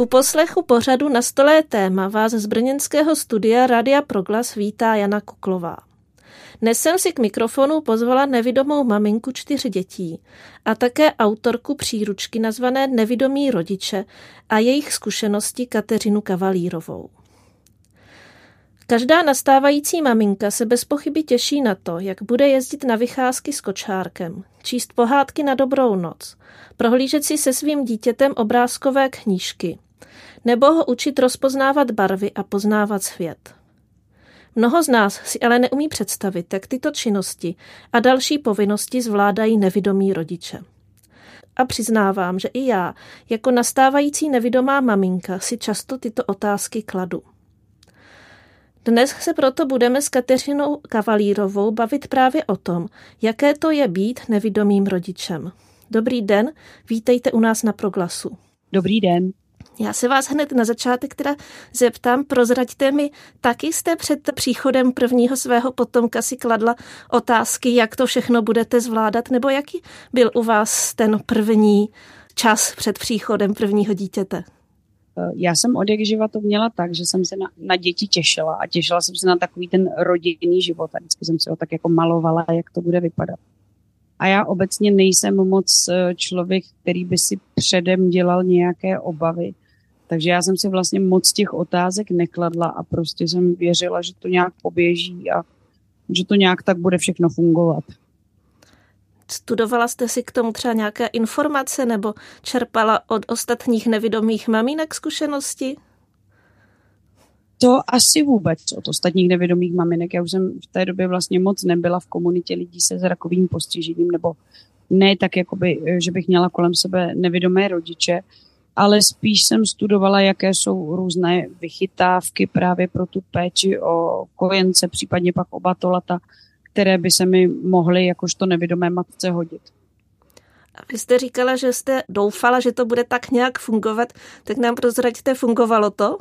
U poslechu pořadu na stolé téma vás z brněnského studia Radia Proglas vítá Jana Kuklová. Dnes jsem si k mikrofonu pozvala nevidomou maminku čtyř dětí a také autorku příručky nazvané Nevidomí rodiče a jejich zkušenosti Kateřinu Kavalírovou. Každá nastávající maminka se bez pochyby těší na to, jak bude jezdit na vycházky s kočárkem, číst pohádky na dobrou noc, prohlížet si se svým dítětem obrázkové knížky, nebo ho učit rozpoznávat barvy a poznávat svět. Mnoho z nás si ale neumí představit, jak tyto činnosti a další povinnosti zvládají nevidomí rodiče. A přiznávám, že i já, jako nastávající nevidomá maminka, si často tyto otázky kladu. Dnes se proto budeme s Kateřinou Kavalírovou bavit právě o tom, jaké to je být nevidomým rodičem. Dobrý den, vítejte u nás na Proglasu. Dobrý den. Já se vás hned na začátek teda zeptám, prozraďte mi, taky jste před příchodem prvního svého potomka si kladla otázky, jak to všechno budete zvládat, nebo jaký byl u vás ten první čas před příchodem prvního dítěte? Eh, já jsem od jak živa to měla tak, že jsem se na, na děti těšila a těšila jsem se na takový ten rodinný život a vždycky jsem si ho tak jako malovala, jak to bude vypadat. A já obecně nejsem moc eh, člověk, který by si předem dělal nějaké obavy. Takže já jsem si vlastně moc těch otázek nekladla a prostě jsem věřila, že to nějak poběží a že to nějak tak bude všechno fungovat. Studovala jste si k tomu třeba nějaké informace nebo čerpala od ostatních nevidomých maminek zkušenosti? To asi vůbec od ostatních nevědomých maminek. Já už jsem v té době vlastně moc nebyla v komunitě lidí se zrakovým postižením, nebo ne tak, jakoby, že bych měla kolem sebe nevědomé rodiče, ale spíš jsem studovala, jaké jsou různé vychytávky právě pro tu péči o kojence, případně pak o batolata, které by se mi mohly jakožto nevědomé matce hodit. A vy jste říkala, že jste doufala, že to bude tak nějak fungovat, tak nám prozraďte, fungovalo to?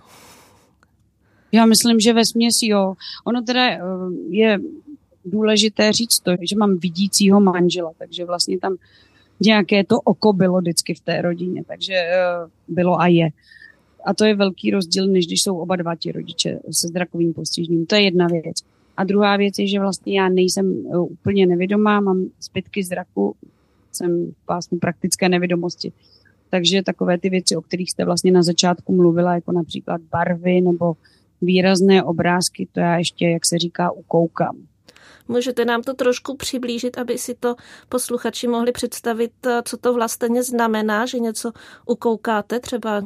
Já myslím, že ve směs jo. Ono teda eh, je důležité říct to, že mám vidícího manžela, takže vlastně tam nějaké to oko bylo vždycky v té rodině, takže eh, bylo a je. A to je velký rozdíl, než když jsou oba dva ti rodiče se zrakovým postižením. To je jedna věc. A druhá věc je, že vlastně já nejsem eh, úplně nevědomá, mám zbytky zraku, jsem v pásmu praktické nevědomosti. Takže takové ty věci, o kterých jste vlastně na začátku mluvila, jako například barvy nebo výrazné obrázky, to já ještě, jak se říká, ukoukám. Můžete nám to trošku přiblížit, aby si to posluchači mohli představit, eh, co to vlastně znamená, že něco ukoukáte, třeba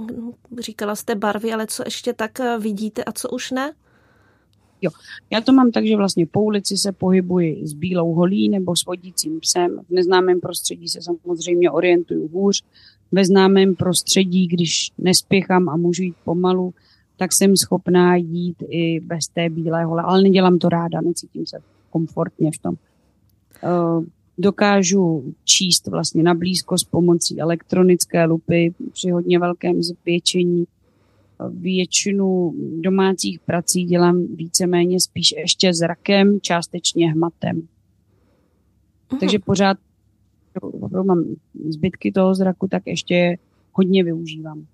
říkala jste barvy, ale co ještě tak eh, vidíte a co už ne? Jo, já to mám tak, že vlastně po ulici se pohybuji s bílou holí nebo s vodícím psem. V neznámém prostředí se samozřejmě orientuju hůř. Ve známém prostředí, když nespěchám a můžu jít pomalu, tak jsem schopná jít i bez té bílé hole. Ale nedělám to ráda, necítím se komfortně v tom. Eh, dokážu číst vlastně na blízko s pomocí elektronické lupy při hodně velkém zvětšení většinu domácích prací dělám víceméně spíš ještě zrakem, částečně hmatem. Uh-huh. Takže pořád mám zbytky toho zraku, tak ještě hodně využívám.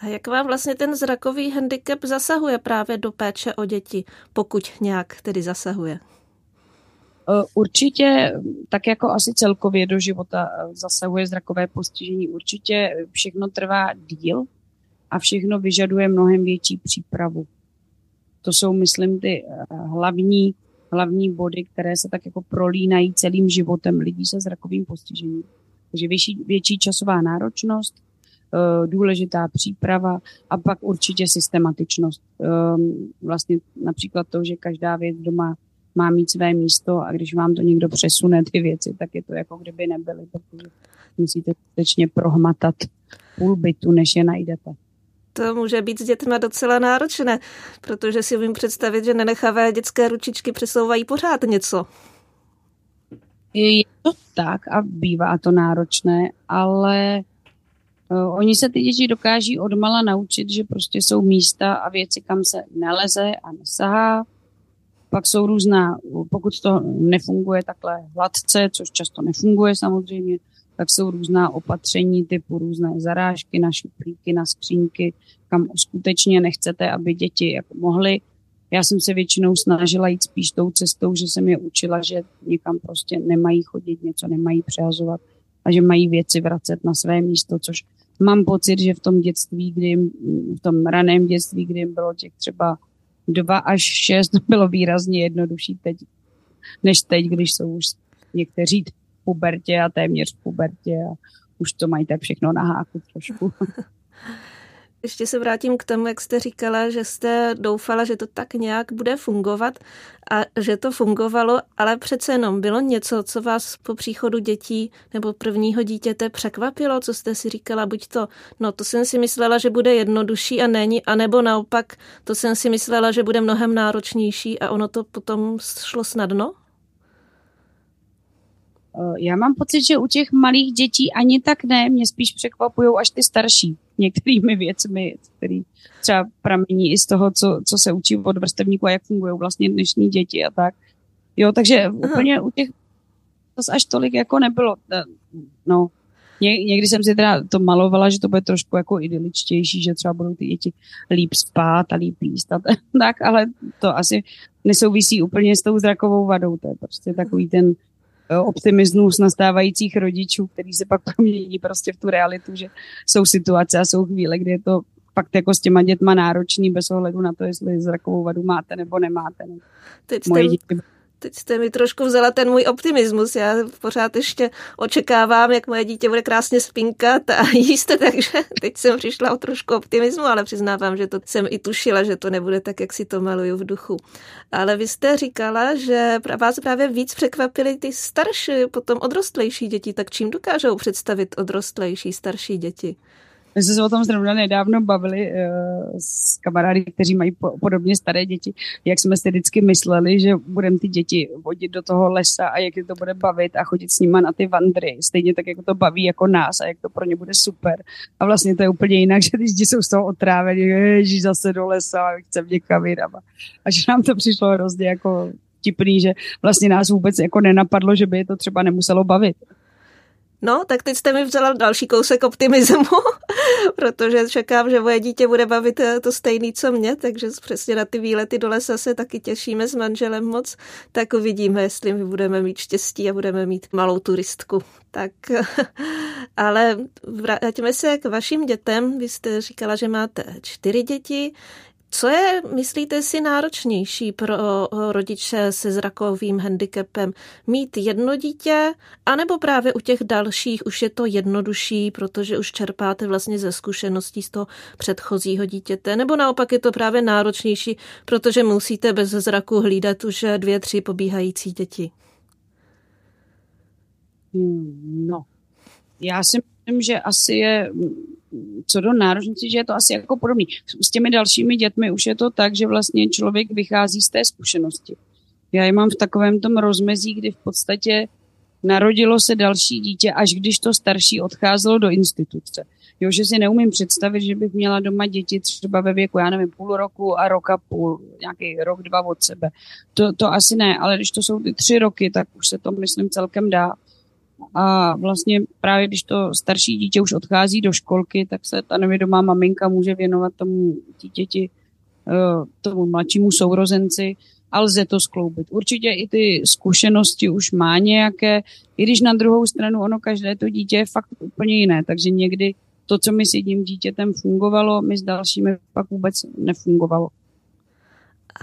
A jak vám vlastně ten zrakový handicap zasahuje právě do péče o děti, pokud nějak tedy zasahuje? E, určitě, tak jako asi celkově do života zasahuje zrakové postižení, určitě všechno trvá díl, a všechno vyžaduje mnohem větší přípravu. To jsou, myslím, ty eh, hlavní, hlavní body, které se tak jako prolínají celým životem lidí se zrakovým postižením. Takže větší, větší časová náročnost, důležitá příprava a pak určitě systematičnost. Ehm, vlastně například to, že každá věc doma má mít své místo a když vám to někdo přesune ty věci, tak je to jako kdyby nebyly, protože musíte skutečně prohmatat půl bytu, než je najdete to může být s dětmi docela náročné, protože si umím představit, že nenechavé dětské ručičky přesouvají pořád něco. Je to tak a bývá to náročné, ale oni se ty děti dokáží odmala naučit, že prostě jsou místa a věci, kam se neleze a nesahá. Pak jsou různá, pokud to nefunguje takhle hladce, což často nefunguje samozřejmě, tak jsou různá opatření typu různé zarážky na šuplíky, na skřínky, kam skutečně nechcete, aby děti jako mohly. Já jsem se většinou snažila jít spíš tou cestou, že jsem je učila, že někam prostě nemají chodit, něco nemají přehazovat a že mají věci vracet na své místo, což mám pocit, že v tom dětství, kdy v tom raném dětství, kdy jim bylo těch třeba dva až šest, bylo výrazně jednodušší teď, než teď, když jsou už někteří v pubertě a téměř v pubertě a už to mají tak všechno na háku trošku. Ještě se vrátím k tomu, jak jste říkala, že jste doufala, že to tak nějak bude fungovat a že to fungovalo, ale přece jenom bylo něco, co vás po příchodu dětí nebo prvního dítěte překvapilo, co jste si říkala, buď to, no to jsem si myslela, že bude jednodušší a není, anebo naopak, to jsem si myslela, že bude mnohem náročnější a ono to potom šlo snadno? Eh, já mám pocit, že u těch malých dětí ani tak ne, mě spíš překvapují až ty starší některými věcmi, které třeba pramení i z toho, co, co se učí od vrstevníků a jak fungují vlastně dnešní děti a tak. Jo, takže Aha. úplně u těch to až tolik jako nebylo. Eh, no, Ně, někdy jsem si teda to malovala, že to bude trošku jako idyličtější, že třeba budou ty děti líp spát a líp jíst a tak, ale to asi nesouvisí úplně s tou zrakovou vadou. To je prostě takový ten optimismus nastávajících rodičů, který se pak promění prostě v tu realitu, že jsou situace a jsou chvíle, kdy je to fakt jako s těma dětma náročný bez ohledu na to, jestli zrakovou vadu máte nebo nemáte. Teď Moje děti Teď jste mi trošku vzala ten můj optimismus. Já pořád ještě očekávám, jak moje dítě bude krásně spinkat a jíst, takže teď jsem přišla o trošku optimismu, ale přiznávám, že to jsem i tušila, že to nebude tak, jak si to maluju v duchu. Ale vy jste říkala, že vás právě víc překvapily ty starší, potom odrostlejší děti. Tak čím dokážou představit odrostlejší, starší děti? My jsme se o tom zrovna nedávno bavili uh, s kamarády, kteří mají po, podobně staré děti, jak jsme si vždycky mysleli, že budeme ty děti vodit do toho lesa a jak je to bude bavit a chodit s nima na ty vandry. Stejně tak, jako to baví jako nás a jak to pro ně bude super. A vlastně to je úplně jinak, že ty děti jsou z toho otrávení, ježíš zase do lesa, chcem někam jít. A že nám to přišlo hrozně jako vtipný, že vlastně nás vůbec jako nenapadlo, že by je to třeba nemuselo bavit. No, tak teď jste mi vzala další kousek optimismu, protože čekám, že moje dítě bude bavit eh, to stejný, co mě, takže přesně na ty výlety do lesa se taky těšíme s manželem moc, tak uvidíme, jestli my budeme mít štěstí a budeme mít malou turistku. Tak, ale vrátíme se k vašim dětem. Vy jste říkala, že máte čtyři děti. Co je, myslíte si, náročnější pro rodiče se zrakovým handicapem? Mít jedno dítě, anebo právě u těch dalších už je to jednodušší, protože už čerpáte vlastně ze zkušeností z toho předchozího dítěte, nebo naopak je to právě náročnější, protože musíte bez zraku hlídat už dvě, tři pobíhající děti? Hmm, no, já si myslím, že asi je co do náročnosti, že je to asi jako podobný. S těmi dalšími dětmi už je to tak, že vlastně člověk vychází z té zkušenosti. Já je mám v takovém tom rozmezí, kdy v podstatě narodilo se další dítě, až když to starší odcházelo do instituce. Jo, že si neumím představit, že bych měla doma děti třeba ve věku, já nevím, půl roku a roka půl, nějaký rok, dva od sebe. To, to asi ne, ale když to jsou ty tři roky, tak už se to, myslím, celkem dá. A vlastně právě když to starší dítě už odchází do školky, tak se ta nevědomá maminka může věnovat tomu dítěti, eh, tomu mladšímu sourozenci a lze to skloubit. Určitě i ty zkušenosti už má nějaké, i když na druhou stranu ono každé to dítě je fakt úplně jiné, takže někdy to, co mi s jedním dítětem fungovalo, mi s dalšími pak vůbec nefungovalo.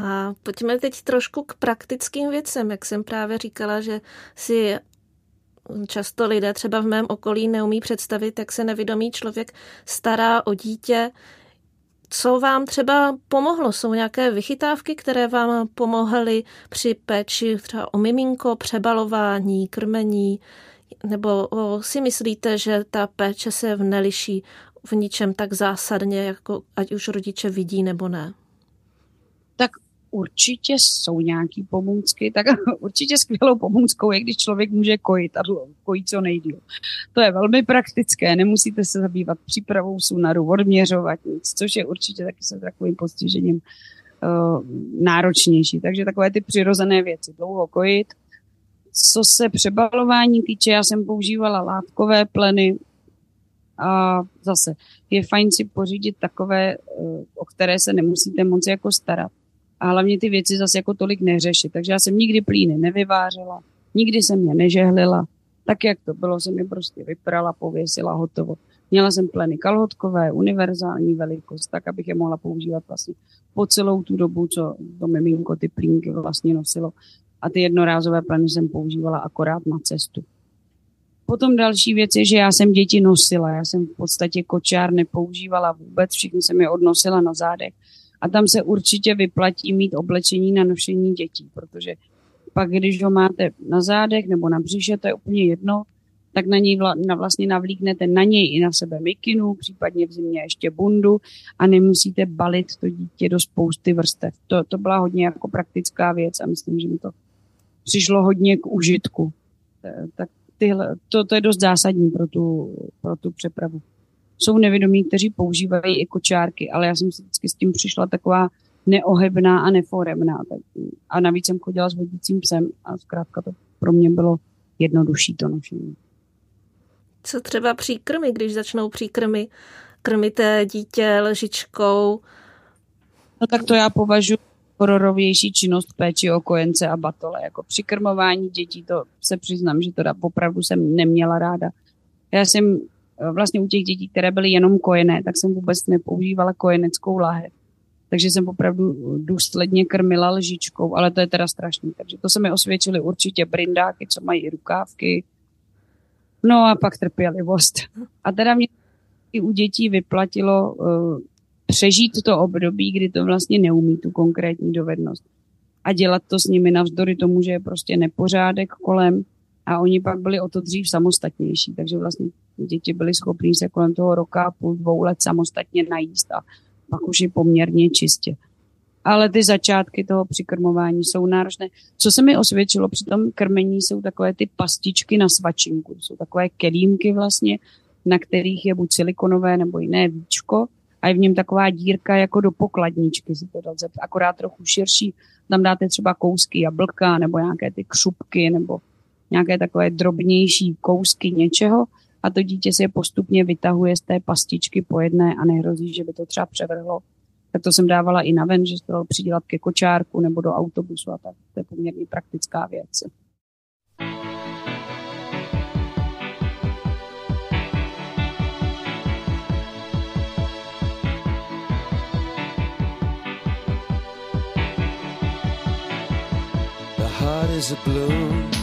A pojďme teď trošku k praktickým věcem. Jak jsem právě říkala, že si často lidé třeba v mém okolí neumí představit, jak se nevědomý člověk stará o dítě. Co vám třeba pomohlo? Jsou nějaké vychytávky, které vám pomohly při péči třeba o miminko, přebalování, krmení? Nebo si myslíte, že ta péče se neliší v ničem tak zásadně, jako ať už rodiče vidí nebo ne? Určitě jsou nějaký pomůcky, tak určitě skvělou pomůckou je, když člověk může kojit a kojit co nejdíl. To je velmi praktické, nemusíte se zabývat přípravou sunaru, odměřovat nic, což je určitě taky se takovým postižením uh, náročnější. Takže takové ty přirozené věci, dlouho kojit, co se přebalování týče, já jsem používala látkové pleny a zase je fajn si pořídit takové, eh, o které se nemusíte moc jako starat. A hlavně ty věci zase jako tolik neřešit. Takže já jsem nikdy plíny nevyvářela, nikdy jsem je nežehlila. Tak, jak to bylo, jsem je prostě vyprala, pověsila, hotovo. Měla jsem pleny kalhotkové, univerzální velikost, tak, abych je mohla používat vlastně po celou tu dobu, co to miminko ty plínky vlastně nosilo. A ty jednorázové pleny jsem používala akorát na cestu. Potom další věc je, že já jsem děti nosila. Já jsem v podstatě kočár nepoužívala vůbec, všichni jsem je odnosila na zádech. A tam se určitě vyplatí mít oblečení na nošení dětí, protože pak, když ho máte na zádech nebo na břiše, to je úplně jedno, tak na něj vla, na vlastně navlíknete na něj i na sebe mikinu, případně v zimě ještě bundu a nemusíte balit to dítě do spousty vrstev. To, to byla hodně jako praktická věc a myslím, že mi to přišlo hodně k užitku. Tak tyhle, to, to je dost zásadní pro tu, pro tu přepravu. Jsou nevědomí, kteří používají i kočárky, ale já jsem si vždycky s tím přišla taková neohebná a neforemná. Tak, a navíc jsem chodila s vodícím psem a zkrátka to pro mě bylo jednodušší to nošení. Co třeba příkrmy, když začnou příkrmy? Krmíte dítě lžičkou? No tak to já považuji hororovější činnost péči o kojence a batole. Jako přikrmování dětí, to se přiznám, že teda opravdu jsem neměla ráda. Já jsem vlastně u těch dětí, které byly jenom kojené, tak jsem vůbec nepoužívala kojeneckou lahev. Takže jsem opravdu důsledně krmila lžičkou, ale to je teda strašný. Takže to se mi osvědčily určitě brindáky, co mají rukávky. No a pak trpělivost. A teda mě i u dětí vyplatilo uh, přežít to období, kdy to vlastně neumí tu konkrétní dovednost. A dělat to s nimi navzdory tomu, že je prostě nepořádek kolem a oni pak byli o to dřív samostatnější, takže vlastně děti byly schopní se kolem toho roka půl, dvou let samostatně najíst a pak už je poměrně čistě. Ale ty začátky toho přikrmování jsou náročné. Co se mi osvědčilo při tom krmení, jsou takové ty pastičky na svačinku. Jsou takové kelímky vlastně, na kterých je buď silikonové nebo jiné víčko a je v něm taková dírka jako do pokladničky, si to dal akorát trochu širší. Tam dáte třeba kousky jablka nebo nějaké ty křupky nebo nějaké takové drobnější kousky něčeho a to dítě se je postupně vytahuje z té pastičky po jedné a nehrozí, že by to třeba převrhlo. Tak to jsem dávala i na ven, že se to dalo přidělat ke kočárku nebo do autobusu a tak. To je poměrně praktická věc. heart is a balloon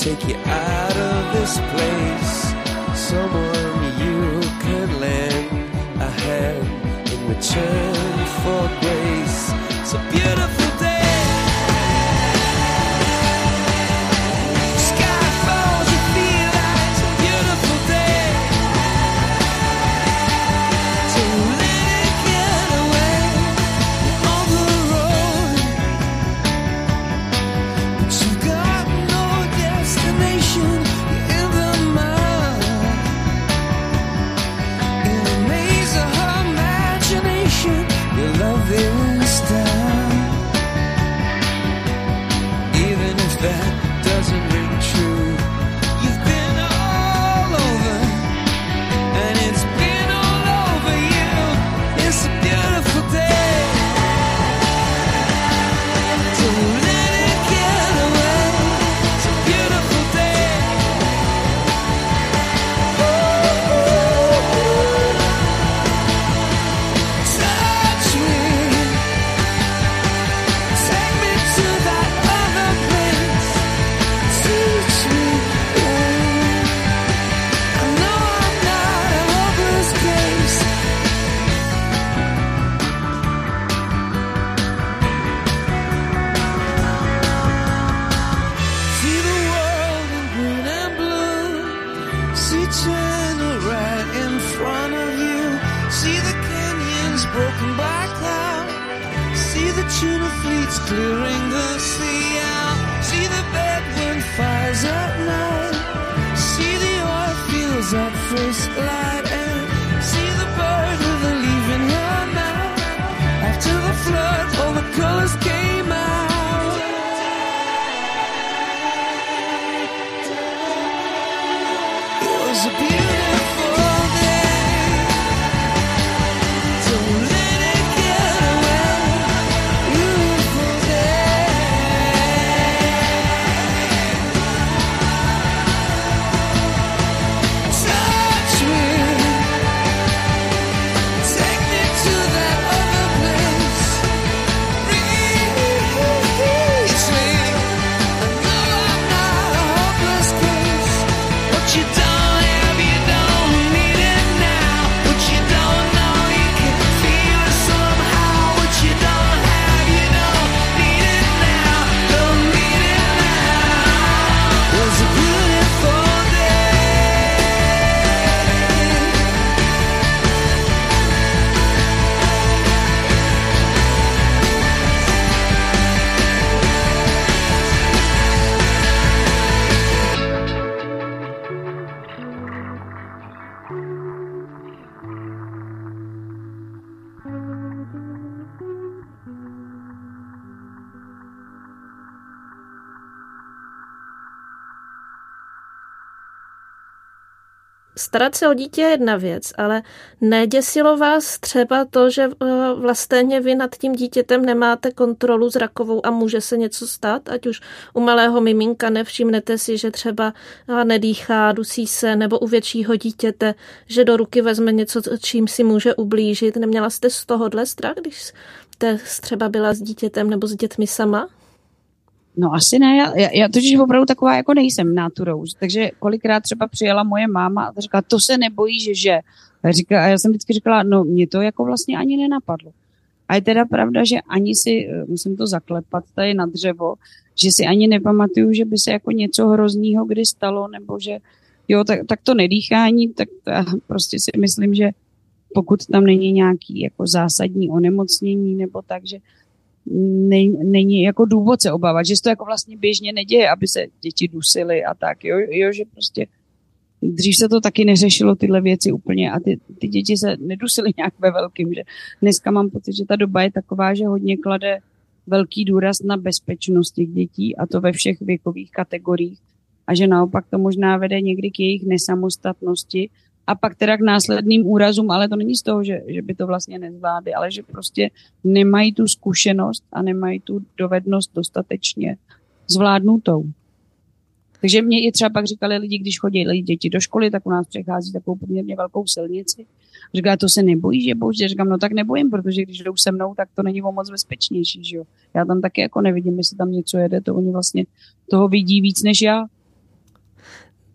take you out of this place. Someone you could lend a hand in return for grace. A beautiful thank you Starat se o dítě je jedna věc, ale neděsilo vás třeba to, že eh, vlastně vy nad tím dítětem nemáte kontrolu zrakovou a může se něco stát, ať už u malého miminka nevšimnete si, že třeba eh, nedýchá, dusí se, nebo u většího dítěte, že do ruky vezme něco, čím si může ublížit. Neměla jste z tohohle strach, když jste třeba byla s dítětem nebo s dětmi sama? No asi ne, já, já- totiž opravdu taková jako nejsem náturou, takže kolikrát třeba přijela moje máma a říkala, to se nebojí, že že. A, říká, a já jsem vždycky říkala, no mě to jako vlastně ani nenapadlo. A je teda pravda, že ani si, eh, musím to zaklepat tady na dřevo, že si ani nepamatuju, že by se jako něco hroznýho kdy stalo, nebo že jo, tak, tak to nedýchání, tak já prostě si myslím, že pokud tam není nějaký jako zásadní onemocnění nebo tak, že není, není jako důvod se obávat, že se to jako vlastně běžně neděje, aby se děti dusily a tak, jo, jo že prostě dřív se to taky neřešilo tyhle věci úplně a ty, ty děti se nedusily nějak ve velkým, že dneska mám pocit, že ta doba je taková, že hodně klade velký důraz na bezpečnost těch dětí a to ve všech věkových kategoriích a že naopak to možná vede někdy k jejich nesamostatnosti a pak teda k následným úrazům, ale to není z toho, že, že by to vlastně nezvládli, ale že prostě nemají tu zkušenost a nemají tu dovednost dostatečně zvládnutou. Takže mě i třeba pak říkali lidi, když chodí děti do školy, tak u nás přechází takovou poměrně velkou silnici. Říká, to se nebojí, že bože? Říkám, no tak nebojím, protože když jdou se mnou, tak to není o moc bezpečnější, že jo. Já tam taky jako nevidím, jestli tam něco jede, to oni vlastně toho vidí víc než já.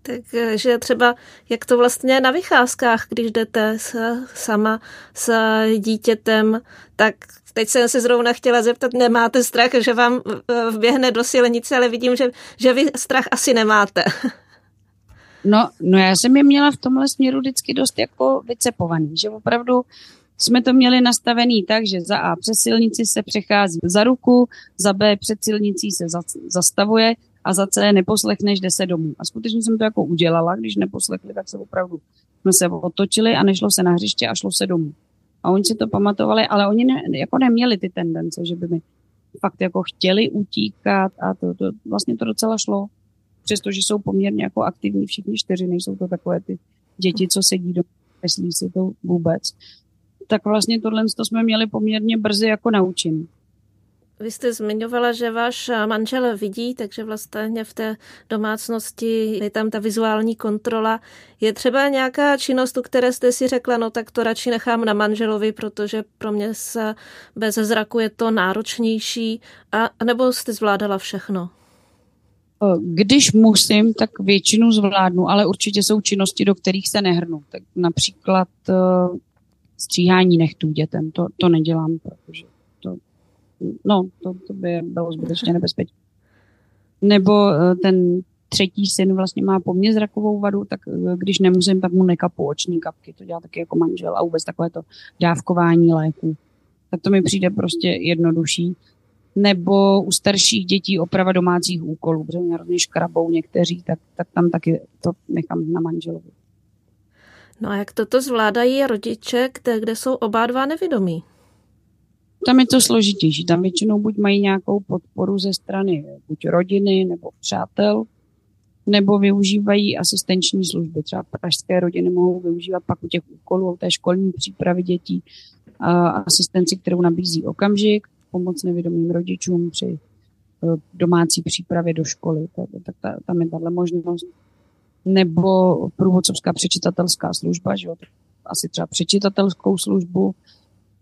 Takže třeba, jak to vlastně na vycházkách, když jdete s, sama s dítětem, tak teď jsem se zrovna chtěla zeptat, nemáte strach, že vám eh, vběhne do silnice, ale vidím, že, že vy strach asi nemáte. No, no já jsem je měla v tomhle směru vždycky dost jako vycepovaný, že opravdu jsme to měli nastavený tak, že za A přes silnici se přechází za ruku, za B před silnicí se za, zastavuje a za C neposlechneš, se domů. A skutečně jsem to jako udělala, když neposlechli, tak se opravdu jsme se otočili a nešlo se na hřiště a šlo se domů. A oni si to pamatovali, ale oni ne, jako neměli ty tendence, že by mi fakt jako chtěli utíkat a to, to vlastně to docela šlo. Přestože jsou poměrně jako aktivní všichni čtyři, nejsou to takové ty děti, co sedí do myslí si to vůbec. Tak vlastně tohle to jsme měli poměrně brzy jako naučení. Vy jste zmiňovala, že váš manžel vidí, takže vlastně v té domácnosti je tam ta vizuální kontrola. Je třeba nějaká činnost, u které jste si řekla, no tak to radši nechám na manželovi, protože pro mě se bez zraku je to náročnější, a, nebo jste zvládala všechno? Když musím, tak většinu zvládnu, ale určitě jsou činnosti, do kterých se nehrnu. Tak například uh, stříhání nechtů dětem, to, to nedělám, protože to, no, to, to by bylo zbytečně nebezpečné. Nebo uh, ten třetí syn vlastně má po mně zrakovou vadu, tak eh, když nemusím, tak mu nekapu oční kapky. To dělá taky jako manžel a vůbec takové to dávkování léků. Tak to mi přijde prostě jednodušší. Nebo u starších dětí oprava domácích úkolů, protože mě hrozně škrabou někteří, tak, tak tam taky to nechám na manželovi. No a jak toto zvládají rodiče, kde, kde jsou oba dva nevědomí? Tam je to složitější. Tam většinou buď mají nějakou podporu ze strany buď rodiny nebo přátel, nebo využívají asistenční služby. Třeba pražské rodiny mohou využívat pak u těch úkolů, té školní přípravy dětí, asistenci, kterou nabízí okamžik, pomoc nevědomým rodičům při e, domácí přípravě do školy. Tak, tak ta, tam je tahle možnost. Nebo průvodcovská přečítatelská služba, že jo? asi třeba přečítatelskou službu,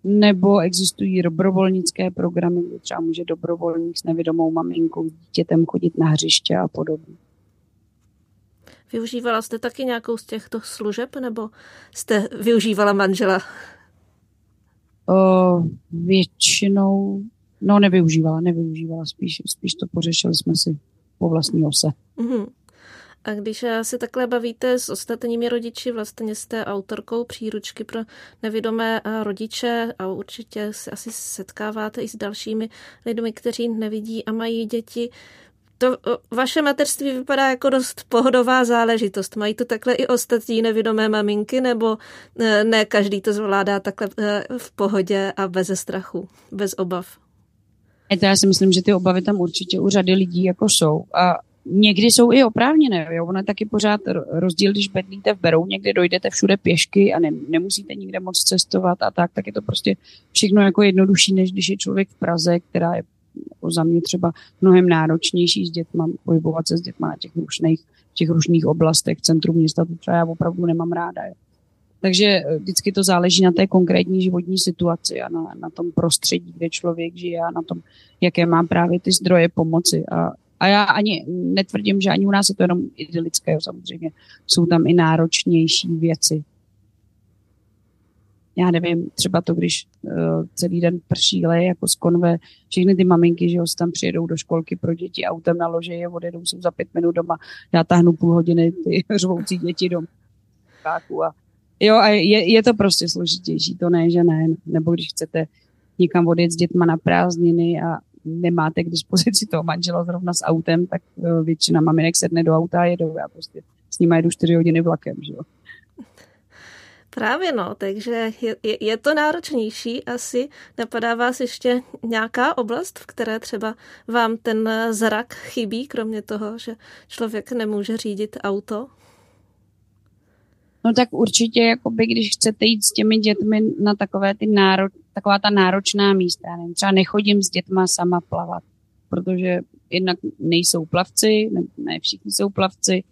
nebo existují dobrovolnické programy, kde třeba může dobrovolník s nevědomou maminkou, dítětem chodit na hřiště a podobně. Využívala jste taky nějakou z těchto služeb, nebo jste využívala manžela? O, většinou, no nevyužívala, nevyužívala, spíš, spíš to pořešili jsme si po vlastní ose. Mhm. A když se takhle bavíte s ostatními rodiči, vlastně jste autorkou příručky pro nevědomé rodiče a určitě se asi setkáváte i s dalšími lidmi, kteří nevidí a mají děti. To vaše mateřství vypadá jako dost pohodová záležitost. Mají to takhle i ostatní nevědomé maminky, nebo e, ne každý to zvládá takhle e, v pohodě a bez strachu, bez obav? Já si myslím, že ty obavy tam určitě u řady lidí jako jsou. A někdy jsou i oprávněné. Jo? Ono je taky pořád rozdíl, když bydlíte v Berou, někde dojdete všude pěšky a ne, nemusíte nikde moc cestovat a tak, tak je to prostě všechno jako jednodušší, než když je člověk v Praze, která je jako za mě třeba mnohem náročnější s dětma, pohybovat se s dětma na těch rušných, těch rušných oblastech, centru města, to třeba já opravdu nemám ráda. Jo. Takže eh, vždycky to záleží na té konkrétní životní situaci a na, na tom prostředí, kde člověk žije a na tom, jaké má právě ty zdroje pomoci. A a já ani netvrdím, že ani u nás je to jenom idylické, samozřejmě jsou tam i náročnější věci. Já nevím, třeba to, když uh, celý den prší, leje jako z konve, všechny ty maminky, že jo, tam přijedou do školky pro děti autem na lože, je odjedou, jsou za pět minut doma, já táhnu půl hodiny ty řvoucí děti do A jo, a je, je to prostě složitější, to ne, že ne. Nebo když chcete někam odjet s dětma na prázdniny a nemáte k dispozici toho manžela zrovna s autem, tak eh, většina maminek sedne do auta a jedou. Já prostě s nimi jedu 4 hodiny vlakem, že jo. Právě no, takže je, je, je to náročnější asi. Napadá vás ještě nějaká oblast, v které třeba vám ten zrak chybí, kromě toho, že člověk nemůže řídit auto? No tak určitě, jakoby, když chcete jít s těmi dětmi na takové ty náro, taková ta náročná místa, já nevím, třeba nechodím s dětma sama plavat, protože jednak nejsou plavci, ne, ne všichni jsou plavci,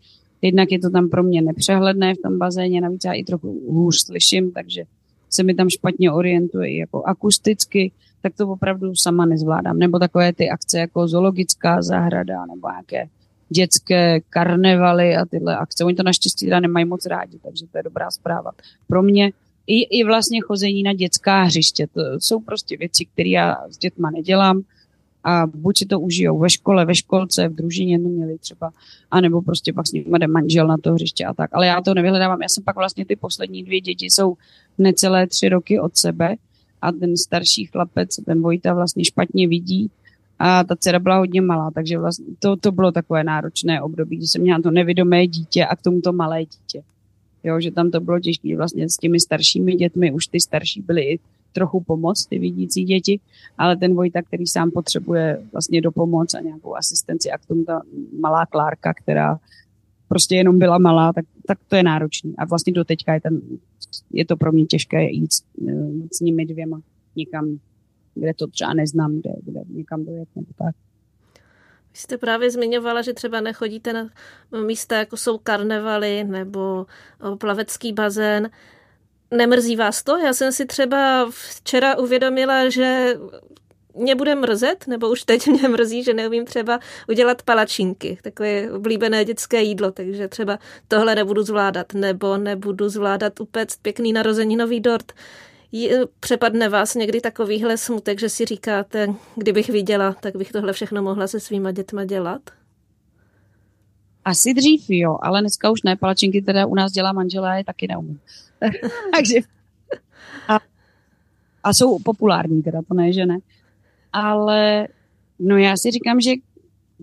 jednak je to tam pro mě nepřehledné v tom bazéně, navíc já i trochu hůř slyším, takže se mi tam špatně orientuje jako akusticky, tak to opravdu sama nezvládám. Nebo takové ty akce jako zoologická zahrada nebo nějaké dětské karnevaly a tyhle akce. Oni to naštěstí teda nemají moc rádi, takže to je dobrá zpráva. Pro mě i, i vlastně chození na dětská hřiště. To jsou prostě věci, které já s dětma nedělám a buď si to užijou ve škole, ve školce, v družině měli třeba, anebo prostě pak s nimi jde manžel na to hřiště a tak. Ale já to nevyhledávám. Já jsem pak vlastně ty poslední dvě děti jsou necelé tři roky od sebe a ten starší chlapec, ten Vojta vlastně špatně vidí a ta dcera byla hodně malá, takže vlastně to, to bylo takové náročné období, kdy jsem měla to nevědomé dítě a k tomu to malé dítě. Jo, že tam to bylo těžké vlastně s těmi staršími dětmi, už ty starší byly i trochu pomoc, ty vidící děti, ale ten Vojta, který sám potřebuje vlastně do pomoc a nějakou asistenci a k tomu ta malá Klárka, která prostě jenom byla malá, tak, tak to je náročný. A vlastně do teďka je, ten, je to pro mě těžké jít, jít s nimi dvěma někam kde to třeba neznám, kde, kde někam dojet nebo tak. Vy jste právě zmiňovala, že třeba nechodíte na místa, jako jsou karnevaly nebo plavecký bazén. Nemrzí vás to? Já jsem si třeba včera uvědomila, že mě bude mrzet, nebo už teď mě mrzí, že neumím třeba udělat palačinky, takové oblíbené dětské jídlo, takže třeba tohle nebudu zvládat, nebo nebudu zvládat upéct pěkný narozeninový dort přepadne vás někdy takovýhle smutek, že si říkáte, kdybych viděla, tak bych tohle všechno mohla se svýma dětma dělat? Asi dřív jo, ale dneska už ne. Palačinky teda u nás dělá manžela, je taky neumím. Takže a, a jsou populární teda, to ne, že ne. Ale no já si říkám, že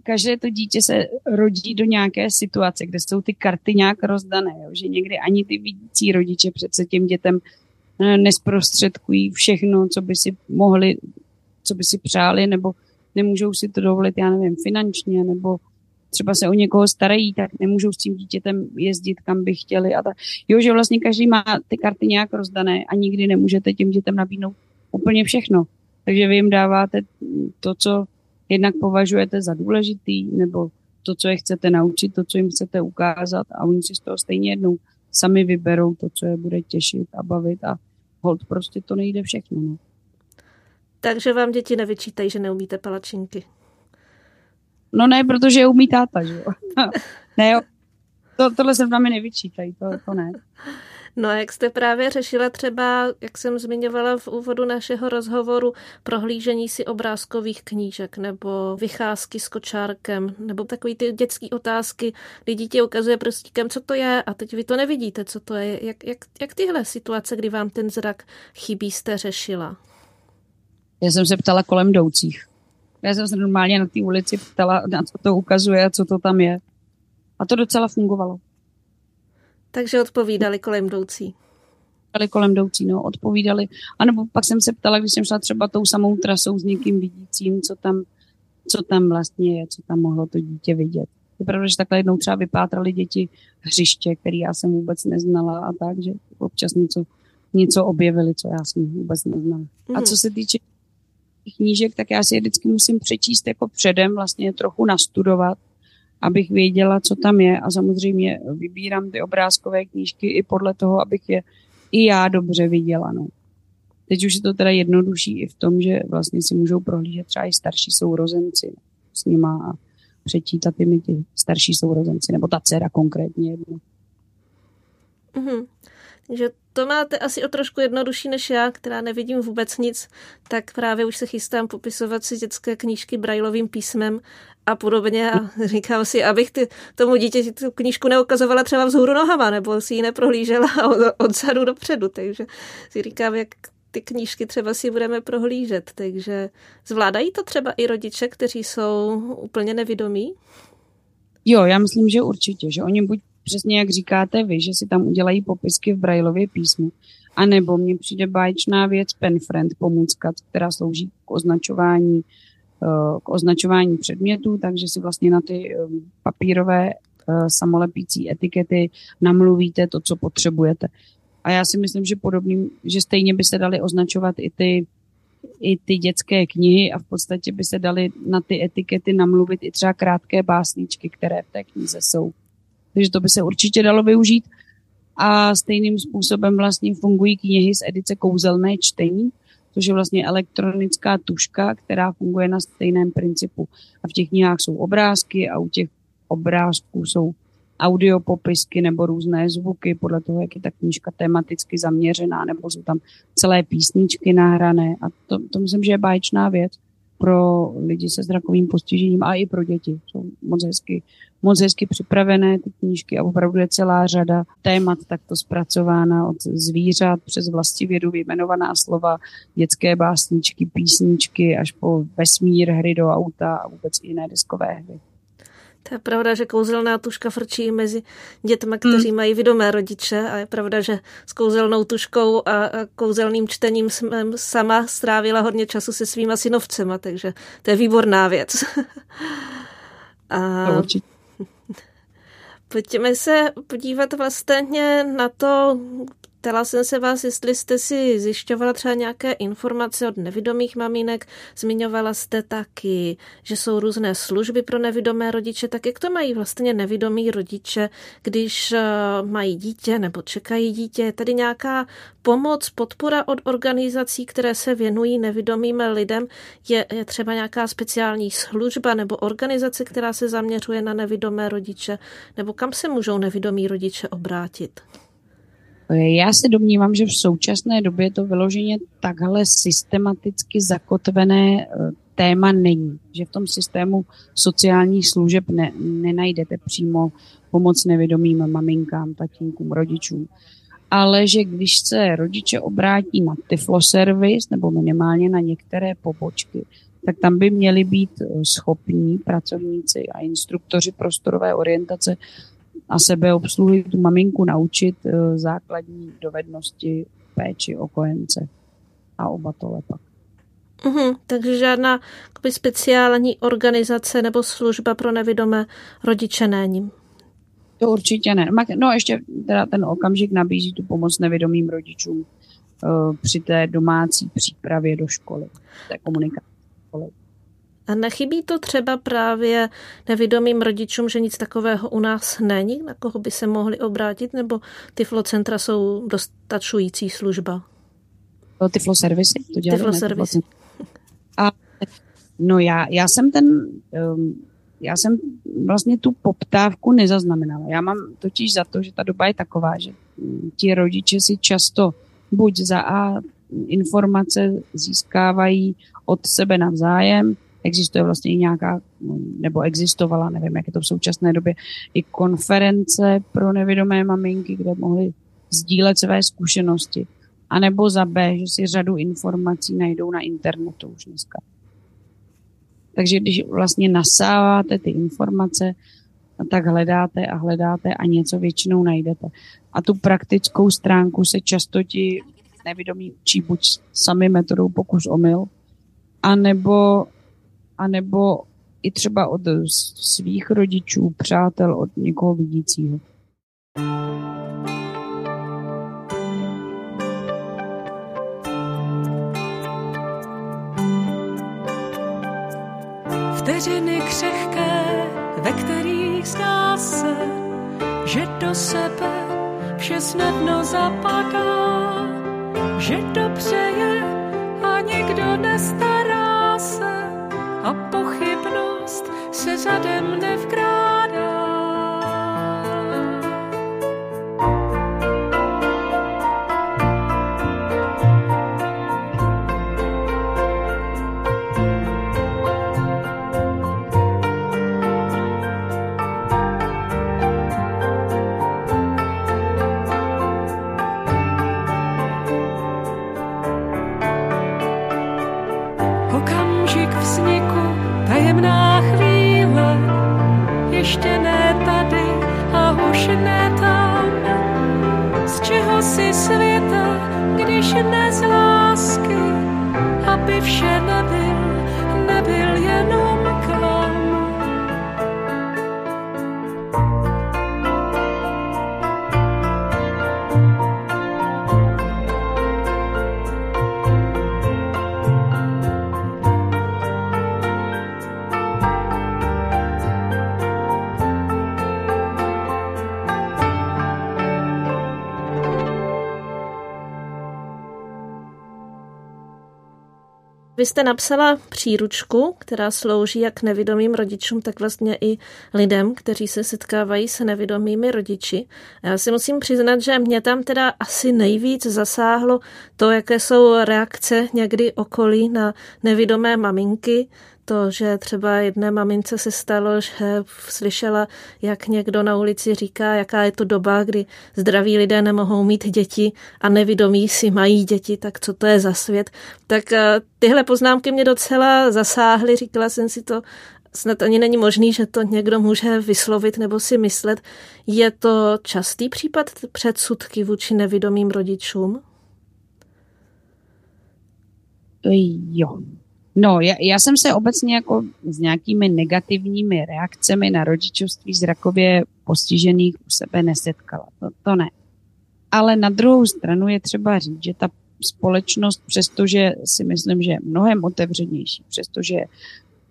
každé to dítě se rodí do nějaké situace, kde jsou ty karty nějak rozdané, jo? že někdy ani ty vidící rodiče přece těm dětem eh, nesprostředkují všechno, co by si mohli, co by si přáli, nebo nemůžou si to dovolit, já nevím, finančně, nebo třeba se o někoho starají, tak nemůžou s tím dítětem jezdit, kam by chtěli. A tak. Jo, že vlastně každý má ty karty nějak rozdané a nikdy nemůžete těm dětem nabídnout úplně všechno. Takže vy jim dáváte to, co jednak považujete za důležitý, nebo to, co je chcete naučit, to, co jim chcete ukázat a oni si z toho stejně jednou sami vyberou to, co je bude těšit a bavit a hold prostě to nejde všechno. No. Takže vám děti nevyčítají, že neumíte palačinky. No ne, protože je umí táta, že jo. ne, jo. To, tohle se vám nevyčítají, to, to ne. No a jak jste právě řešila třeba, jak jsem zmiňovala v úvodu našeho rozhovoru, prohlížení si obrázkových knížek nebo vycházky s kočárkem nebo takový ty dětské otázky, kdy dítě ukazuje prstíkem, co to je a teď vy to nevidíte, co to je. Jak, jak, jak tyhle situace, kdy vám ten zrak chybí, jste řešila? Já jsem se ptala kolem jdoucích. Já jsem se normálně na té ulici ptala, na co to ukazuje a co to tam je. A to docela fungovalo. Takže odpovídali kolem jdoucí. Odpovídali kolem jdoucí, no, odpovídali. A nebo pak jsem se ptala, když jsem šla třeba tou samou trasou s někým vidícím, co tam, co tam vlastně je, co tam mohlo to dítě vidět. Je pravda, že takhle jednou třeba vypátrali děti hřiště, který já jsem vůbec neznala a tak, že občas něco, něco objevili, co já jsem vůbec neznala. Mm. A co se týče knížek, tak já si je vždycky musím přečíst jako předem, vlastně trochu nastudovat, abych věděla, co tam je a samozřejmě vybírám ty obrázkové knížky i podle toho, abych je i já dobře viděla. No. Teď už je to teda jednodušší i v tom, že vlastně si můžou prohlížet třeba i starší sourozenci s nima a přečítat mi ty starší sourozenci, nebo ta dcera konkrétně jedno. Mm-hmm. Takže to máte asi o trošku jednodušší než já, která nevidím vůbec nic, tak právě už se chystám popisovat si dětské knížky brajlovým písmem a podobně a říkám si, abych ty, tomu dítěti tu knížku neukazovala třeba vzhůru nohama, nebo si ji neprohlížela od, odzadu dopředu, takže si říkám, jak ty knížky třeba si budeme prohlížet, takže zvládají to třeba i rodiče, kteří jsou úplně nevědomí? Jo, já myslím, že určitě, že oni buď přesně jak říkáte vy, že si tam udělají popisky v Brailově písmu, a nebo mně přijde báječná věc Penfriend pomůcka, která slouží k označování Eh, k označování předmětů, takže si vlastně na ty eh, papírové eh, samolepící etikety namluvíte to, co potřebujete. A já si myslím, že podobným, že stejně by se dali označovat i ty, i ty dětské knihy a v podstatě by se dali na ty etikety namluvit i třeba krátké básničky, které v té knize jsou. Takže to by se určitě dalo využít. A stejným způsobem vlastně fungují knihy z edice Kouzelné čtení, což je vlastně elektronická tuška, která funguje na stejném principu. A v těch knihách jsou obrázky a u těch obrázků jsou audiopopisky nebo různé zvuky, podle toho, jak je ta knížka tematicky zaměřená, nebo jsou tam celé písničky nahrané. A to, to myslím, že je báječná věc pro lidi se zrakovým postižením a i pro děti. Jsou moc hezky, moc hezky připravené ty knížky a opravdu je celá řada témat takto zpracována od zvířat přes vlastivědu vyjmenovaná slova, dětské básničky, písničky až po vesmír, hry do auta a vůbec jiné deskové hry. To je pravda, že kouzelná tuška frčí mezi dětmi, kteří hmm. mají vědomé rodiče a je pravda, že s kouzelnou tuškou a kouzelným čtením jsem sama strávila hodně času se svýma synovcema, takže to je výborná věc. a... Pojďme se podívat vlastně na to, Ptala jsem se vás, jestli jste si zjišťovala třeba nějaké informace od nevidomých mamínek. Zmiňovala jste taky, že jsou různé služby pro nevidomé rodiče. Tak jak to mají vlastně nevidomí rodiče, když eh, mají dítě nebo čekají dítě? Je tady nějaká pomoc, podpora od organizací, které se věnují nevidomým lidem? Je, je třeba nějaká speciální služba nebo organizace, která se zaměřuje na nevidomé rodiče? Nebo kam se můžou nevidomí rodiče obrátit? Já se domnívám, že v současné době to vyloženě takhle systematicky zakotvené eh, téma není. Že v tom systému sociálních služeb ne, nenajdete přímo pomoc nevědomým maminkám, tatínkům, rodičům. Ale že když se rodiče obrátí na Tiflo Service nebo minimálně na některé pobočky, tak tam by měli být eh, schopní pracovníci a instruktoři prostorové orientace a sebeobsluhy tu maminku naučit eh, základní dovednosti péči o kojence a oba to pak. Uhum, takže žádná speciální organizace nebo služba pro nevidomé rodiče není. To určitě ne. No ještě teda ten okamžik nabízí tu pomoc nevědomým rodičům uh, při té domácí přípravě do školy, té komunikace. A nechybí to třeba právě nevědomým rodičům, že nic takového u nás není, na koho by se mohli obrátit, nebo ty flocentra jsou dostačující služba? Ty flow servisy to dělají? Ty servisy. A no já, já jsem ten, um, já jsem vlastně tu poptávku nezaznamenala. Já mám totiž za to, že ta doba je taková, že ti rodiče si často buď za A informace získávají od sebe navzájem, existuje vlastně i nějaká, nebo existovala, nevím, jak je to v současné době, i konference pro nevědomé maminky, kde mohly sdílet své zkušenosti. A nebo za B, že si řadu informací najdou na internetu už dneska. Takže když vlastně nasáváte ty informace, tak hledáte a hledáte a něco většinou najdete. A tu praktickou stránku se často ti nevědomí učí buď sami metodou pokus omyl, anebo, anebo i třeba od svých rodičů, přátel, od někoho vidícího. Vteřiny křehké, ve kterých zdá se, že do sebe vše snadno zapadá, že dobře je a nikdo nestará se a pochybnost se nevkrádá. Okamžik z lásky, aby vše Vy jste napsala příručku, která slouží jak nevidomým rodičům, tak vlastně i lidem, kteří se setkávají s nevidomými rodiči. Já si musím přiznat, že mě tam teda asi nejvíc zasáhlo to, jaké jsou reakce někdy okolí na nevidomé maminky, to, že třeba jedné mamince se stalo, že slyšela, jak někdo na ulici říká, jaká je to doba, kdy zdraví lidé nemohou mít děti a nevidomí si mají děti, tak co to je za svět. Tak eh, tyhle poznámky mě docela zasáhly, říkala jsem si to, snad ani není možný, že to někdo může vyslovit nebo si myslet. Je to častý případ předsudky vůči nevidomým rodičům? Jo, No, já, já jsem se obecně jako s nějakými negativními reakcemi na rodičovství zrakově postižených u sebe nesetkala. To, to ne. Ale na druhou stranu je třeba říct, že ta společnost, přestože si myslím, že je mnohem otevřenější, přestože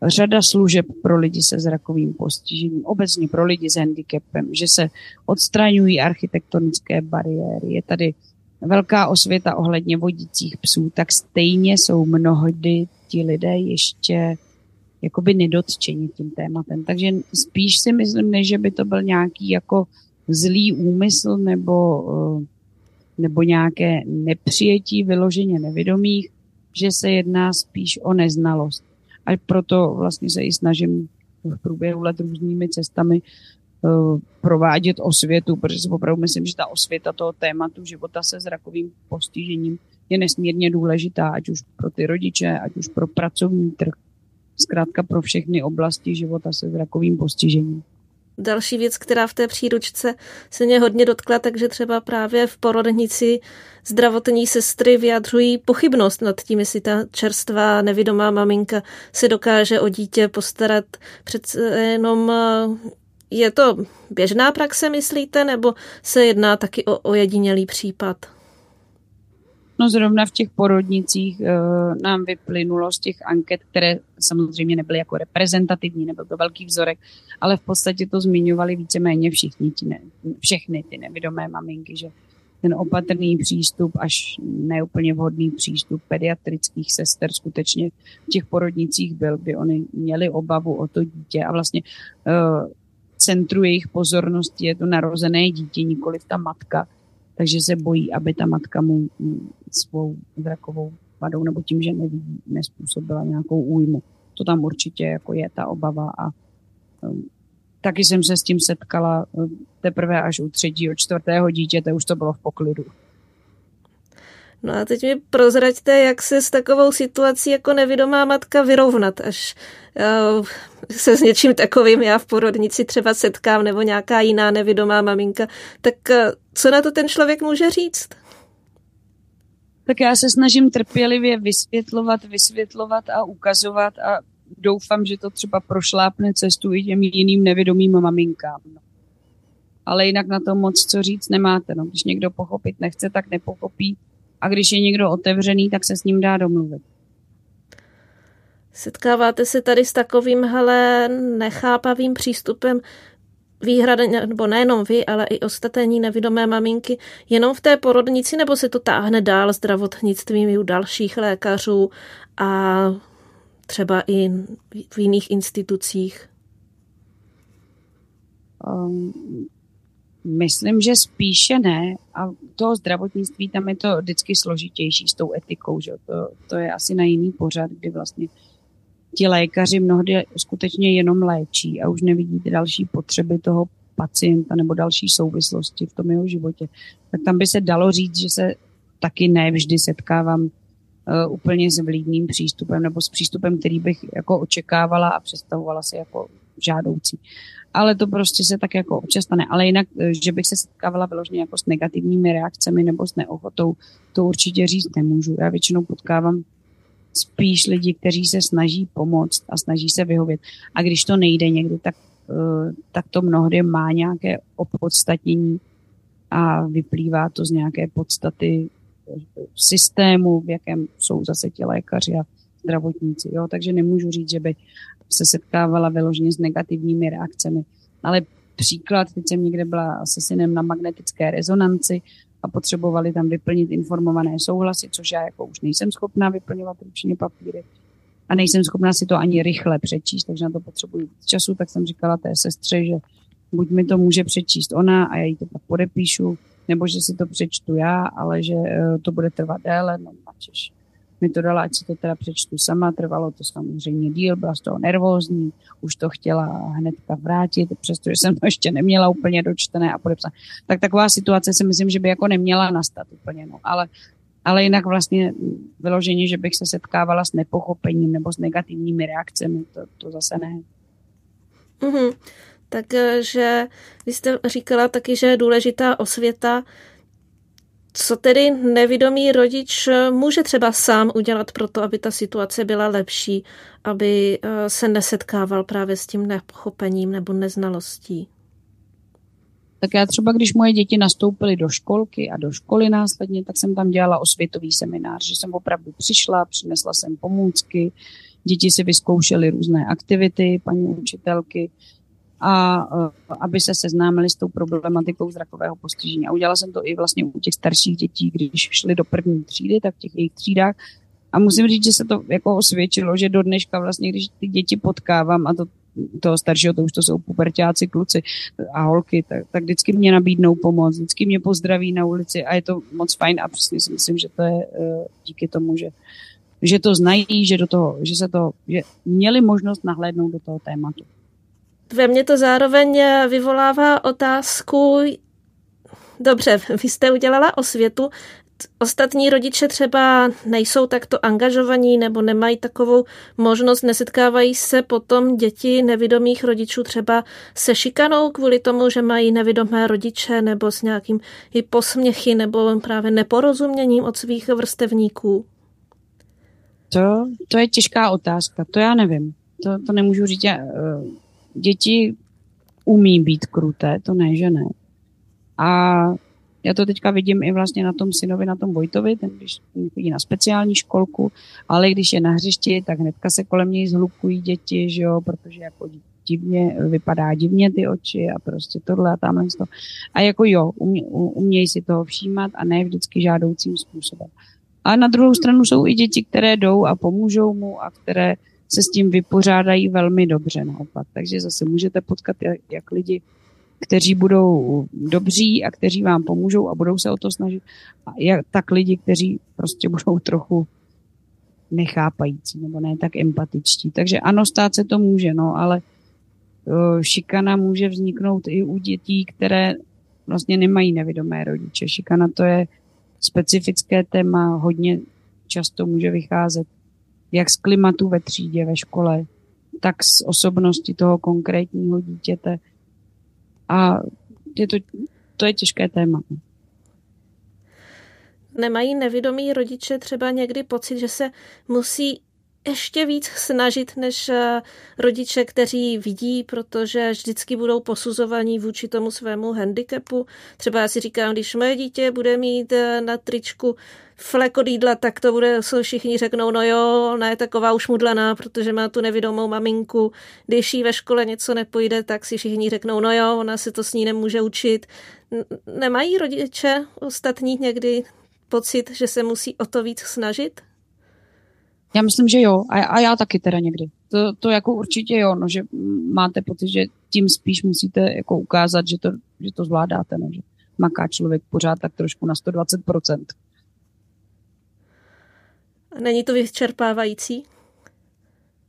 řada služeb pro lidi se zrakovým postižením, obecně pro lidi s handicapem, že se odstraňují architektonické bariéry, je tady velká osvěta ohledně vodících psů, tak stejně jsou mnohdy ti lidé ještě jakoby nedotčeni tím tématem. Takže spíš si myslím, než že by to byl nějaký jako zlý úmysl nebo, eh, nebo nějaké nepřijetí vyloženě nevědomých, že se jedná spíš o neznalost. A proto vlastně se i snažím v průběhu let různými cestami uh, provádět osvětu, protože si opravdu myslím, že ta osvěta toho tématu života se zrakovým postižením je nesmírně důležitá, ať už pro ty rodiče, ať už pro pracovní trh, zkrátka pro všechny oblasti života se zrakovým postižením. Další věc, která v té příručce se mě hodně dotkla, takže třeba právě v porodnici zdravotní sestry vyjadřují pochybnost nad tím, jestli ta čerstvá nevidomá maminka se dokáže o dítě postarat. Přece jenom eh, je to běžná praxe, myslíte, nebo se jedná taky o ojedinělý případ? No zrovna v těch porodnicích e, nám vyplynulo z těch anket, které samozřejmě nebyly jako reprezentativní, nebyl to velký vzorek, ale v podstatě to zmiňovali víceméně všichni, ty ne, všechny ty nevidomé maminky, že ten opatrný přístup, až neúplně vhodný přístup pediatrických sester skutečně v těch porodnicích byl, by oni měli obavu o to dítě a vlastně uh, centru jejich pozornosti je to narozené dítě, nikoli ta matka, takže se bojí, aby ta matka mu svou zrakovou vadou nebo tím, že nevidí, nespůsobila nějakou újmu. To tam určitě jako je ta obava a um, taky jsem se s tím setkala um, teprve až u třetího, čtvrtého dítěte, už to bylo v poklidu. No a teď mi prozraďte, jak se s takovou situací jako nevidomá matka vyrovnat, až uh, se s něčím takovým já v porodnici třeba setkám, nebo nějaká jiná nevidomá maminka. Tak uh, co na to ten člověk může říct? Tak já se snažím trpělivě vysvětlovat, vysvětlovat a ukazovat a doufám, že to třeba prošlápne cestu i těm jiným nevědomým maminkám. Ale jinak na to moc co říct nemáte. No. Když někdo pochopit nechce, tak nepochopí a když je někdo otevřený, tak se s ním dá domluvit. Setkáváte se tady s takovým hele, nechápavým přístupem výhrada, nebo nejenom vy, ale i ostatní nevidomé maminky, jenom v té porodnici, nebo se to táhne dál zdravotnictvím i u dalších lékařů a třeba i v jiných institucích? Um, Myslím, že spíše ne. A toho zdravotnictví tam je to vždycky složitější s tou etikou. Že? To, to je asi na jiný pořad, kdy vlastně ti lékaři mnohdy skutečně jenom léčí a už nevidí ty další potřeby toho pacienta nebo další souvislosti v tom jeho životě. Tak tam by se dalo říct, že se taky ne vždy setkávám uh, úplně s vlídným přístupem nebo s přístupem, který bych jako očekávala a představovala si jako žádoucí ale to prostě se tak jako občas stane. Ale jinak, eh, že bych se setkávala vyloženě jako s negativními reakcemi nebo s neochotou, to určitě říct nemůžu. Já většinou potkávám spíš lidi, kteří se snaží pomoct a snaží se vyhovět. A když to nejde někdy, tak, eh, tak to mnohdy má nějaké opodstatnění a vyplývá to z nějaké podstaty eh, systému, v jakém jsou zase ti lékaři a zdravotníci. Jo? Takže nemůžu říct, že by se setkávala vyloženě s negativními reakcemi. Ale příklad, teď jsem někde byla se synem na magnetické rezonanci a potřebovali tam vyplnit informované souhlasy, což já jako už nejsem schopná vyplňovat ručně papíry a nejsem schopná si to ani rychle přečíst, takže na to potřebuji víc času, tak jsem říkala té sestře, že buď mi to může přečíst ona a já jí to pak podepíšu, nebo že si to přečtu já, ale že eh, to bude trvat déle, no načeš mi to dala, ať si to teda přečtu sama, trvalo to samozřejmě díl, byla z toho nervózní, už to chtěla hnedka vrátit, přestože jsem to ještě neměla úplně dočtené a podepsané. Tak taková situace si myslím, že by jako neměla nastat úplně, no, ale, ale jinak vlastně vyložení, že bych se setkávala s nepochopením nebo s negativními reakcemi, to, to zase ne. Mm-hmm. Takže vy jste říkala taky, že je důležitá osvěta co tedy nevědomý rodič může třeba sám udělat pro to, aby ta situace byla lepší, aby eh, se nesetkával právě s tím nepochopením nebo neznalostí? Tak já třeba, když moje děti nastoupily do školky a do školy následně, tak jsem tam dělala osvětový seminář, že jsem opravdu přišla, přinesla jsem pomůcky, děti si vyzkoušely různé aktivity, paní učitelky, a uh, aby se seznámili s tou problematikou zrakového postižení. A udělala jsem to i vlastně u těch starších dětí, když šli do první třídy, tak v těch jejich třídách. A musím říct, že se to jako osvědčilo, že do dneška vlastně, když ty děti potkávám a to toho staršího, to už to jsou pubertáci, kluci a holky, tak, tak vždycky mě nabídnou pomoc, vždycky mě pozdraví na ulici a je to moc fajn a přesně si myslím, že to je uh, díky tomu, že že to znají, že, do toho, že se to, že měli možnost nahlédnout do toho tématu. Ve mně to zároveň vyvolává otázku, dobře, vy jste udělala osvětu, ostatní rodiče třeba nejsou takto angažovaní nebo nemají takovou možnost, nesetkávají se potom děti nevidomých rodičů třeba se šikanou kvůli tomu, že mají nevidomé rodiče nebo s nějakým i posměchy nebo právě neporozuměním od svých vrstevníků? To, to je těžká otázka, to já nevím. To, to nemůžu říct. Já, eh, děti umí být kruté, to ne, že ne. A já to teďka vidím i vlastně na tom synovi, na tom Vojtovi, ten když chodí na speciální školku, ale když je na hřišti, tak hnedka se kolem něj zhlukují děti, že jo, protože jako divně, vypadá divně ty oči a prostě tohle a tamhle to. A jako jo, umě, umějí si toho všímat a ne vždycky žádoucím způsobem. A na druhou stranu jsou i děti, které jdou a pomůžou mu a které se s tím vypořádají velmi dobře naopak. Takže zase můžete potkat jak, jak lidi, kteří budou dobří a kteří vám pomůžou a budou se o to snažit, a jak, tak lidi, kteří prostě budou trochu nechápající nebo ne tak empatičtí. Takže ano, stát se to může, no, ale uh, šikana může vzniknout i u dětí, které vlastně nemají nevidomé rodiče. Šikana to je specifické téma, hodně často může vycházet jak z klimatu ve třídě, ve škole, tak z osobnosti toho konkrétního dítěte. A je to, to je těžké téma. Nemají nevědomí rodiče třeba někdy pocit, že se musí ještě víc snažit než eh, rodiče, kteří vidí, protože vždycky budou posuzovaní vůči tomu svému handicapu. Třeba já si říkám, když moje dítě bude mít eh, na tričku flek od jídla, tak to bude, co všichni řeknou, no jo, ona je taková už mudlaná, protože má tu nevidomou maminku. Když jí ve škole něco nepojde, tak si všichni řeknou, no jo, ona se to s ní nemůže učit. Nemají rodiče ostatní někdy pocit, že se musí o to víc snažit? Já myslím, že jo. A, a já taky teda někdy. To, to jako určitě jo, no, že máte pocit, že tím spíš musíte jako ukázat, že to, že to zvládáte, no, že maká člověk pořád tak trošku na 120%. Není to vyčerpávající?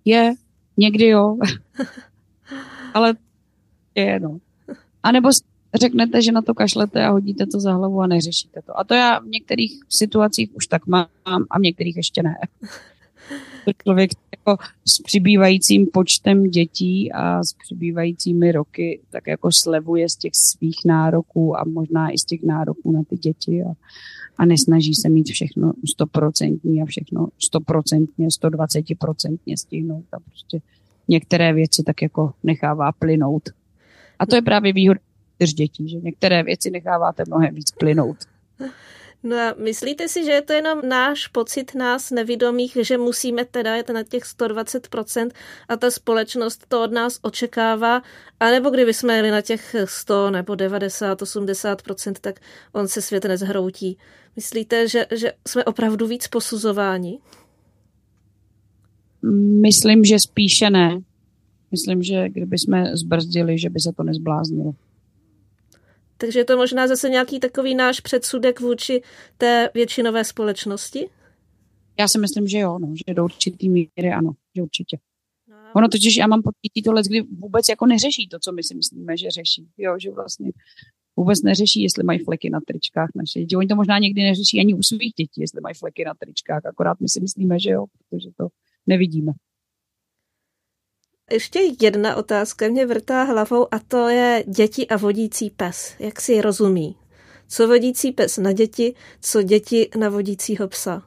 Je, někdy jo. Ale je, no. A nebo řeknete, že na to kašlete a hodíte to za hlavu a neřešíte to. A to já v některých situacích už tak mám a v některých ještě ne. člověk jako s přibývajícím počtem dětí a s přibývajícími roky tak jako slevuje z těch svých nároků a možná i z těch nároků na ty děti a, a nesnaží se mít všechno stoprocentní a všechno stoprocentně, 120% stihnout a prostě některé věci tak jako nechává plynout. A to je právě výhoda čtyř dětí, že některé věci necháváte mnohem víc plynout. No a myslíte si, že je to jenom náš pocit nás nevidomých, že musíme teda jet na těch 120% a ta společnost to od nás očekává, a nebo kdyby jsme jeli na těch 100 nebo 90, 80%, tak on se svět nezhroutí. Myslíte, že, že jsme opravdu víc posuzováni? Myslím, že spíše ne. Myslím, že kdyby jsme zbrzdili, že by se to nezbláznilo. Takže je to možná zase nějaký takový náš předsudek vůči té většinové společnosti? Já si myslím, že jo, no, že do určitý míry ano, že určitě. No. Ono totiž, já mám pocit tohle, kdy vůbec jako neřeší to, co my si myslíme, že řeší. Jo, že vlastně vůbec neřeší, jestli mají fleky na tričkách naše děti. Oni to možná někdy neřeší ani u svých dětí, jestli mají fleky na tričkách, akorát my si myslíme, že jo, protože to nevidíme. Ještě jedna otázka mě vrtá hlavou a to je děti a vodící pes. Jak si rozumí? Co vodící pes na děti, co děti na vodícího psa?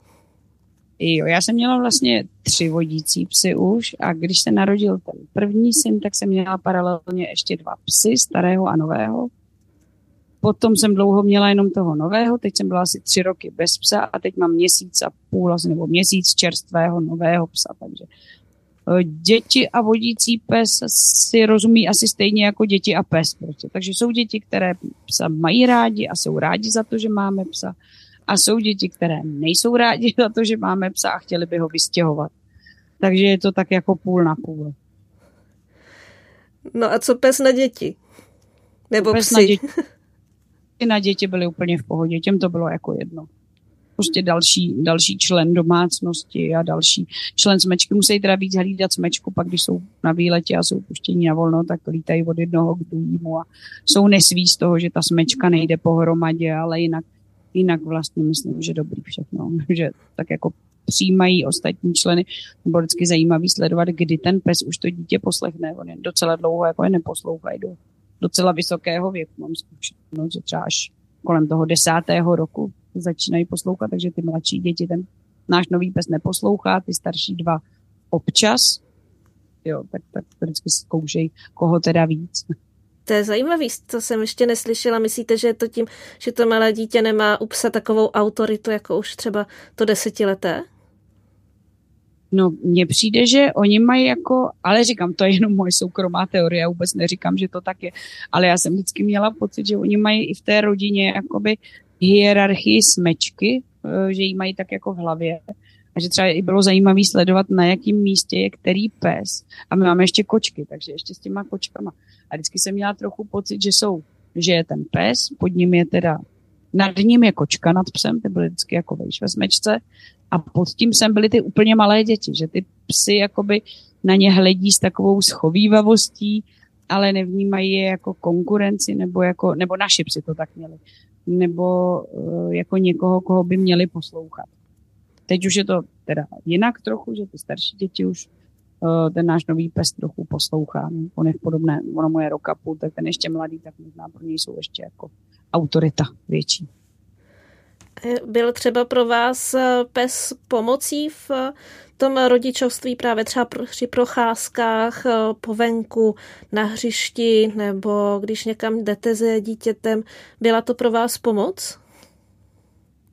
Jo, já jsem měla vlastně tři vodící psy už a když se narodil ten první syn, tak jsem měla paralelně ještě dva psy, starého a nového. Potom jsem dlouho měla jenom toho nového, teď jsem byla asi tři roky bez psa a teď mám měsíc a půl, nebo měsíc čerstvého nového psa, takže děti a vodící pes si rozumí asi stejně jako děti a pes. Prostě. Takže jsou děti, které psa mají rádi a jsou rádi za to, že máme psa. A jsou děti, které nejsou rádi za to, že máme psa a chtěli by ho vystěhovat. Takže je to tak jako půl na půl. No a co pes na děti? Nebo pes psy? Na děti, na děti byly úplně v pohodě, těm to bylo jako jedno. Prostě další, další člen domácnosti a další člen smečky. Musí teda víc hlídat smečku, pak když jsou na výletě a jsou puštění na volno, tak lítají od jednoho k druhému a jsou nesví z toho, že ta smečka nejde pohromadě, ale jinak, jinak vlastně myslím, že dobrý všechno, že tak jako přijímají ostatní členy. Bylo vždycky zajímavý sledovat, kdy ten pes už to dítě poslechne. On je docela dlouho jako je neposlouchají do docela vysokého věku. Mám zkušenost, že třeba až kolem toho desátého roku začínají poslouchat, takže ty mladší děti ten náš nový pes neposlouchá, ty starší dva občas. Jo, tak, tak to vždycky zkoušej, koho teda víc. To je zajímavý, to jsem ještě neslyšela. Myslíte, že je to tím, že to malé dítě nemá u psa takovou autoritu, jako už třeba to desetileté? No, mně přijde, že oni mají jako, ale říkám, to je jenom moje soukromá teorie, já vůbec neříkám, že to tak je, ale já jsem vždycky měla pocit, že oni mají i v té rodině jakoby hierarchii smečky, eh, že ji mají tak jako v hlavě. A že třeba i bylo zajímavé sledovat, na jakém místě je který pes. A my máme ještě kočky, takže ještě s těma kočkama. A vždycky jsem měla trochu pocit, že jsou, že je ten pes, pod ním je teda, nad ním je kočka nad psem, ty byly vždycky jako vejš ve smečce, a pod tím sem byly ty úplně malé děti, že ty psy jakoby na ně hledí s takovou schovývavostí, ale nevnímají je jako konkurenci, nebo, jako, nebo naši psi to tak měli, nebo uh, jako někoho, koho by měli poslouchat. Teď už je to teda jinak trochu, že ty starší děti už uh, ten náš nový pes trochu poslouchá. No. On je v podobné, ono mu je roka půl, tak ten ještě mladý, tak možná pro něj jsou ještě jako autorita větší. Byl třeba pro vás eh, pes pomocí v tom rodičovství právě třeba při procházkách eh, po venku, na hřišti nebo když někam jdete se dítětem. Byla to pro vás pomoc?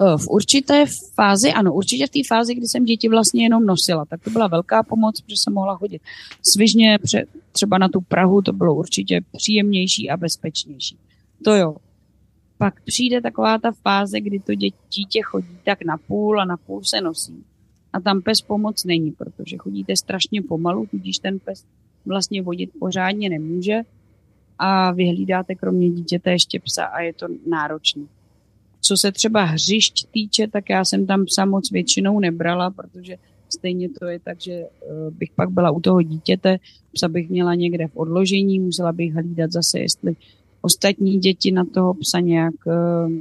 Eh, v určité fázi, ano, určitě v té fázi, kdy jsem děti vlastně jenom nosila, tak to byla velká pomoc, protože jsem mohla chodit svižně třeba na tu Prahu, to bylo určitě příjemnější a bezpečnější. To jo, pak přijde taková ta fáze, kdy to dítě chodí tak na půl a na půl se nosí. A tam pes pomoc není, protože chodíte strašně pomalu, tudíž ten pes vlastně vodit pořádně nemůže a vyhlídáte kromě dítěte ještě psa a je to náročné. Co se třeba hřišť týče, tak já jsem tam psa moc většinou nebrala, protože stejně to je tak, že eh, bych pak byla u toho dítěte, psa bych měla někde v odložení, musela bych hlídat zase, jestli ostatní děti na toho psa nějak uh,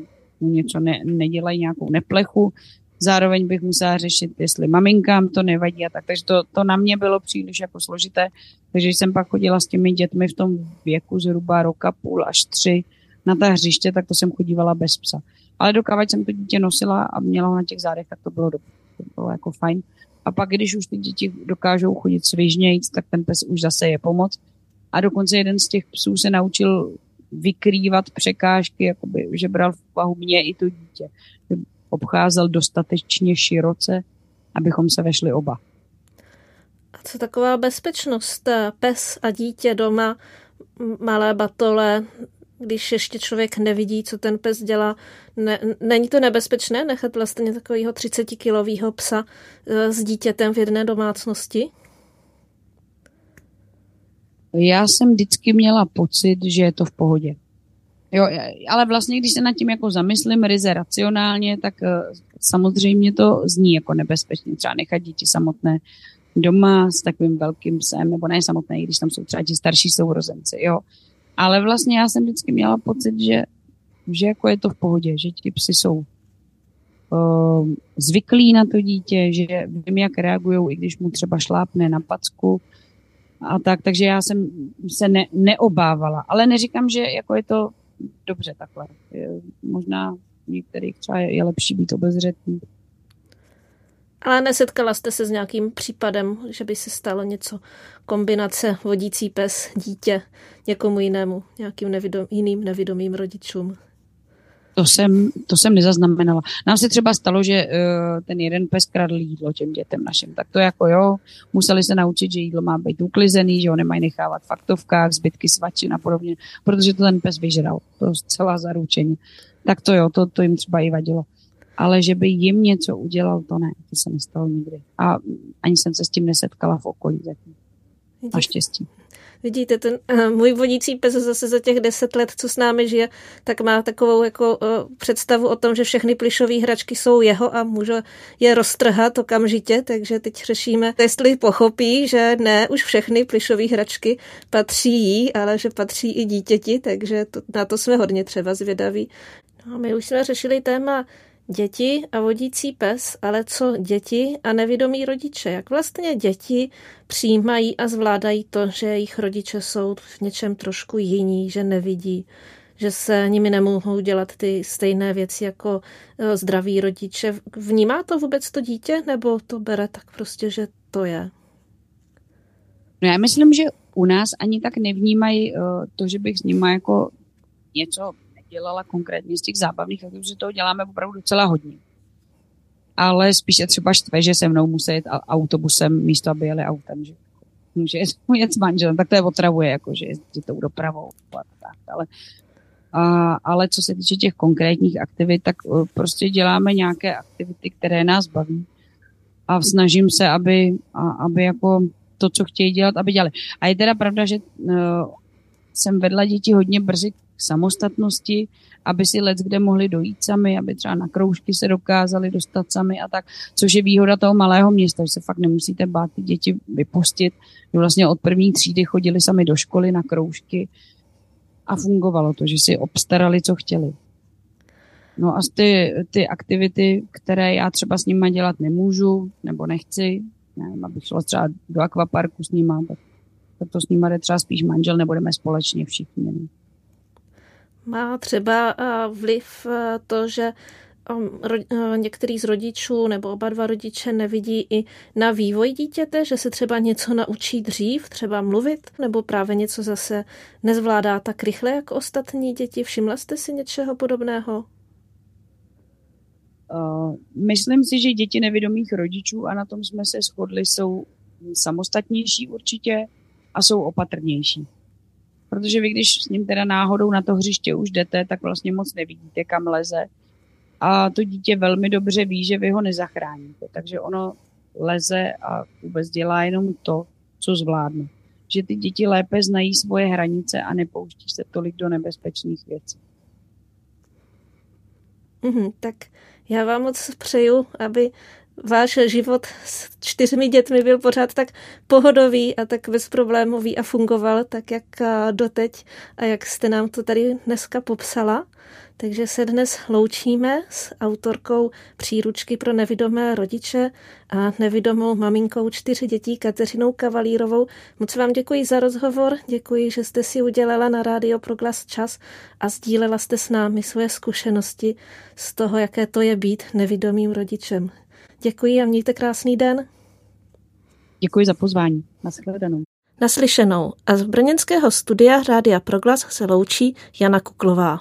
něco ne, nedělají, nějakou neplechu. Zároveň bych musela řešit, jestli maminkám to nevadí a tak. Takže to, to na mě bylo příliš jako složité. Takže jsem pak chodila s těmi dětmi v tom věku zhruba roka půl až tři na ta hřiště, tak to jsem chodívala bez psa. Ale dokávat jsem to dítě nosila a měla ho na těch zádech, tak to bylo, dobré. to bylo jako fajn. A pak, když už ty děti dokážou chodit svižnějíc, tak ten pes už zase je pomoc. A dokonce jeden z těch psů se naučil vykrývat překážky, jakoby, že bral v úvahu mě i to dítě. Obcházel dostatečně široce, abychom se vešli oba. A co taková bezpečnost? Pes a dítě doma, malé batole, když ještě člověk nevidí, co ten pes dělá, ne, není to nebezpečné nechat vlastně takového 30-kilového psa e, s dítětem v jedné domácnosti? Já jsem vždycky měla pocit, že je to v pohodě. Jo, ale vlastně, když se nad tím jako zamyslím ryze racionálně, tak uh, samozřejmě to zní jako nebezpečně. Třeba nechat děti samotné doma s takovým velkým psem, nebo ne samotné, když tam jsou třeba ti starší sourozenci, jo. Ale vlastně já jsem vždycky měla pocit, že, že jako je to v pohodě, že ti psy jsou uh, zvyklí na to dítě, že vím, jak reagují, i když mu třeba šlápne na packu, a tak, takže já jsem se ne, neobávala. Ale neříkám, že jako je to dobře takhle. Je, možná některých třeba je, je lepší být obezřetný. Ale nesetkala jste se s nějakým případem, že by se stalo něco, kombinace vodící pes, dítě, někomu jinému, nějakým nevidom, jiným nevidomým rodičům? To jsem, to jsem nezaznamenala. Nám se třeba stalo, že uh, ten jeden pes kradl jídlo těm dětem našim. Tak to jako jo, museli se naučit, že jídlo má být uklizený, že ho nemají nechávat v faktovkách, zbytky svačin a podobně, protože to ten pes vyžral. To zcela zaručeně. Tak to jo, to, to jim třeba i vadilo. Ale že by jim něco udělal, to ne, to se nestalo nikdy. A ani jsem se s tím nesetkala v okolí zatím. Naštěstí. Vidíte, ten uh, můj vodící pes zase za těch deset let, co s námi žije, tak má takovou jako uh, představu o tom, že všechny plišové hračky jsou jeho a může je roztrhat okamžitě, takže teď řešíme, jestli pochopí, že ne, už všechny plišové hračky patří jí, ale že patří i dítěti, takže to, na to jsme hodně třeba zvědaví. No, my už jsme řešili téma děti a vodící pes, ale co děti a nevědomí rodiče? Jak vlastně děti přijímají a zvládají to, že jejich rodiče jsou v něčem trošku jiní, že nevidí, že se nimi nemohou dělat ty stejné věci jako eh, zdraví rodiče. Vnímá to vůbec to dítě, nebo to bere tak prostě, že to je? No já myslím, že u nás ani tak nevnímají uh, to, že bych s nimi jako něco dělala konkrétně z těch zábavných aktivit, že toho děláme opravdu docela hodně. Ale spíše třeba štve, že se mnou musí jet autobusem místo, aby jeli autem, že může jet s manželem, tak to je otravuje, jako, že jezdí tou dopravou. Tak, ale, a, ale co se týče těch konkrétních aktivit, tak uh, prostě děláme nějaké aktivity, které nás baví a snažím se, aby, a, aby jako to, co chtějí dělat, aby dělali. A je teda pravda, že uh, jsem vedla děti hodně brzy k samostatnosti, aby si let kde mohli dojít sami, aby třeba na kroužky se dokázali dostat sami a tak, což je výhoda toho malého města, že se fakt nemusíte bát ty děti vypustit. Že vlastně od první třídy chodili sami do školy na kroužky a fungovalo to, že si obstarali, co chtěli. No a ty, ty aktivity, které já třeba s nima dělat nemůžu nebo nechci, nevím, abych šla třeba do akvaparku s nima, tak, to s nima jde třeba spíš manžel, nebudeme společně všichni. Ne? Má třeba eh, vliv eh, to, že um, eh, některý z rodičů nebo oba dva rodiče nevidí i na vývoj dítěte, že se třeba něco naučí dřív, třeba mluvit, nebo právě něco zase nezvládá tak rychle jako ostatní děti. Všimla jste si něčeho podobného? Myslím si, že děti nevědomých rodičů, a na tom jsme se shodli, jsou samostatnější určitě a jsou opatrnější. Protože vy, když s ním teda náhodou na to hřiště už jdete, tak vlastně moc nevidíte, kam leze. A to dítě velmi dobře ví, že vy ho nezachráníte. Takže ono leze a vůbec dělá jenom to, co zvládne. Že ty děti lépe znají svoje hranice a nepouští se tolik do nebezpečných věcí. Mm, tak já vám moc přeju, aby váš život s čtyřmi dětmi byl pořád tak pohodový a tak bezproblémový a fungoval tak, jak doteď a jak jste nám to tady dneska popsala. Takže se dnes loučíme s autorkou příručky pro nevidomé rodiče a nevidomou maminkou čtyři dětí Kateřinou Kavalírovou. Moc vám děkuji za rozhovor, děkuji, že jste si udělala na Rádio Proglas čas a sdílela jste s námi svoje zkušenosti z toho, jaké to je být nevidomým rodičem. Děkuji a mějte krásný den. Děkuji za pozvání. Naschledanou. Naslyšenou a z brněnského studia Rádia Proglas se loučí Jana Kuklová.